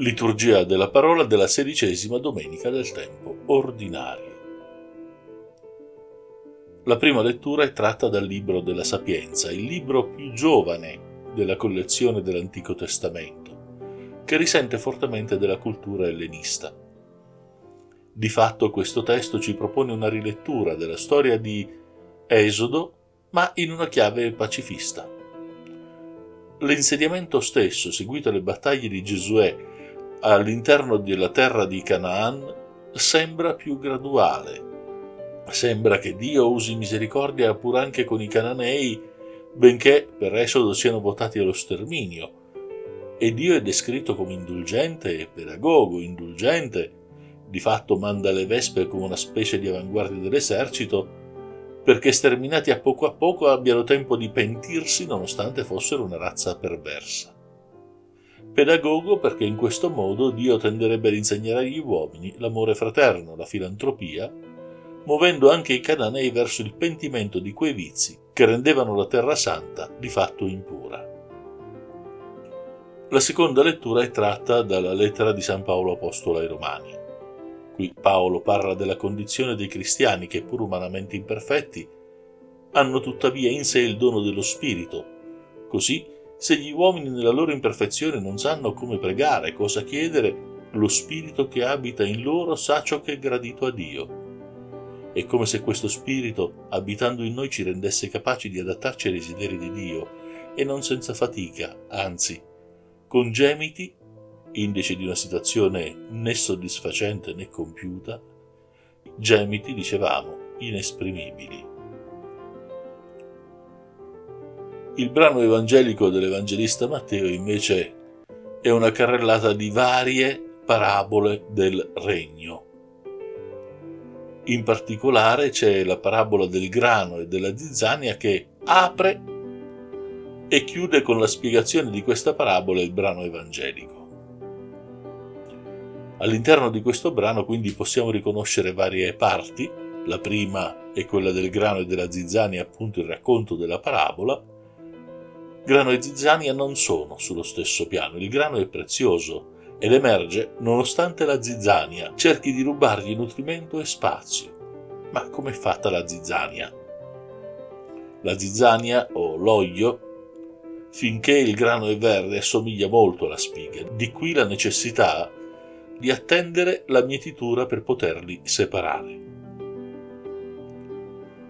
Liturgia della parola della sedicesima domenica del tempo ordinario. La prima lettura è tratta dal libro della Sapienza, il libro più giovane della collezione dell'Antico Testamento, che risente fortemente della cultura ellenista. Di fatto questo testo ci propone una rilettura della storia di Esodo, ma in una chiave pacifista. L'insediamento stesso, seguito alle battaglie di Giosuè all'interno della terra di Canaan sembra più graduale. Sembra che Dio usi misericordia pur anche con i cananei, benché per esodo siano votati allo sterminio. E Dio è descritto come indulgente e pedagogo, indulgente, di fatto manda le vespe come una specie di avanguardia dell'esercito, perché sterminati a poco a poco abbiano tempo di pentirsi nonostante fossero una razza perversa. Pedagogo perché in questo modo Dio tenderebbe ad insegnare agli uomini l'amore fraterno, la filantropia, muovendo anche i cananei verso il pentimento di quei vizi che rendevano la terra santa di fatto impura. La seconda lettura è tratta dalla lettera di San Paolo Apostolo ai Romani. Qui Paolo parla della condizione dei cristiani che, pur umanamente imperfetti, hanno tuttavia in sé il dono dello Spirito, così se gli uomini nella loro imperfezione non sanno come pregare, cosa chiedere, lo spirito che abita in loro sa ciò che è gradito a Dio. È come se questo spirito, abitando in noi, ci rendesse capaci di adattarci ai desideri di Dio, e non senza fatica, anzi, con gemiti, indice di una situazione né soddisfacente né compiuta, gemiti, dicevamo, inesprimibili. Il brano evangelico dell'Evangelista Matteo invece è una carrellata di varie parabole del regno. In particolare c'è la parabola del grano e della zizzania che apre e chiude con la spiegazione di questa parabola il brano evangelico. All'interno di questo brano quindi possiamo riconoscere varie parti. La prima è quella del grano e della zizzania, appunto il racconto della parabola, Grano e zizzania non sono sullo stesso piano, il grano è prezioso ed emerge nonostante la zizzania cerchi di rubargli nutrimento e spazio. Ma com'è fatta la zizzania? La zizzania o l'olio, finché il grano è verde, assomiglia molto alla spiga, di qui la necessità di attendere la mietitura per poterli separare.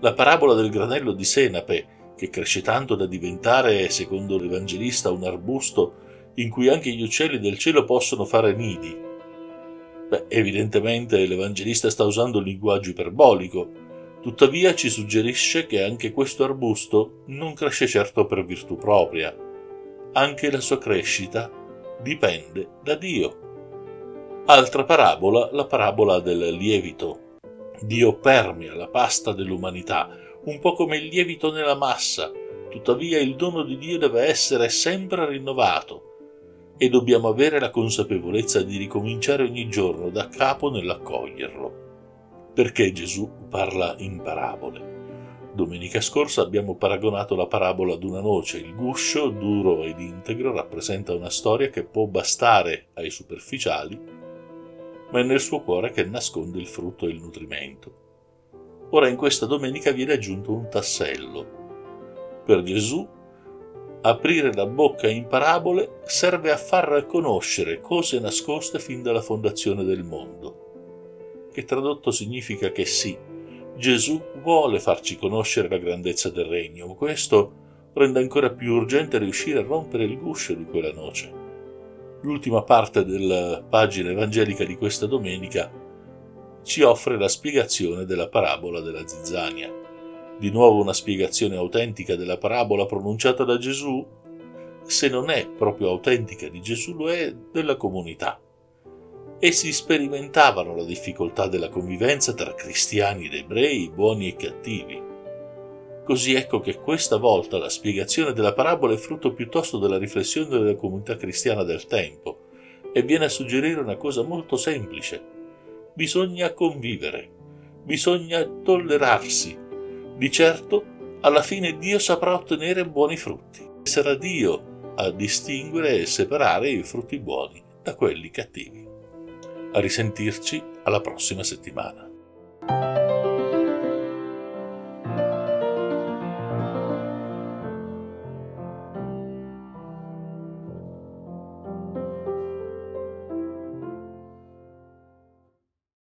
La parabola del granello di senape che cresce tanto da diventare, secondo l'Evangelista, un arbusto in cui anche gli uccelli del cielo possono fare nidi. Beh, evidentemente l'Evangelista sta usando un linguaggio iperbolico, tuttavia ci suggerisce che anche questo arbusto non cresce certo per virtù propria. Anche la sua crescita dipende da Dio. Altra parabola, la parabola del lievito. Dio permea la pasta dell'umanità, un po' come il lievito nella massa, tuttavia il dono di Dio deve essere sempre rinnovato e dobbiamo avere la consapevolezza di ricominciare ogni giorno da capo nell'accoglierlo. Perché Gesù parla in parabole? Domenica scorsa abbiamo paragonato la parabola ad una noce. Il guscio, duro ed integro, rappresenta una storia che può bastare ai superficiali, ma è nel suo cuore che nasconde il frutto e il nutrimento. Ora in questa domenica viene aggiunto un tassello. Per Gesù aprire la bocca in parabole serve a far conoscere cose nascoste fin dalla fondazione del mondo, che tradotto significa che sì, Gesù vuole farci conoscere la grandezza del regno, ma questo rende ancora più urgente riuscire a rompere il guscio di quella noce. L'ultima parte della pagina evangelica di questa domenica ci offre la spiegazione della parabola della zizzania. Di nuovo una spiegazione autentica della parabola pronunciata da Gesù? Se non è proprio autentica di Gesù, lo è della comunità. Essi sperimentavano la difficoltà della convivenza tra cristiani ed ebrei, buoni e cattivi. Così ecco che questa volta la spiegazione della parabola è frutto piuttosto della riflessione della comunità cristiana del tempo e viene a suggerire una cosa molto semplice, bisogna convivere, bisogna tollerarsi. Di certo, alla fine Dio saprà ottenere buoni frutti. Sarà Dio a distinguere e separare i frutti buoni da quelli cattivi. A risentirci alla prossima settimana.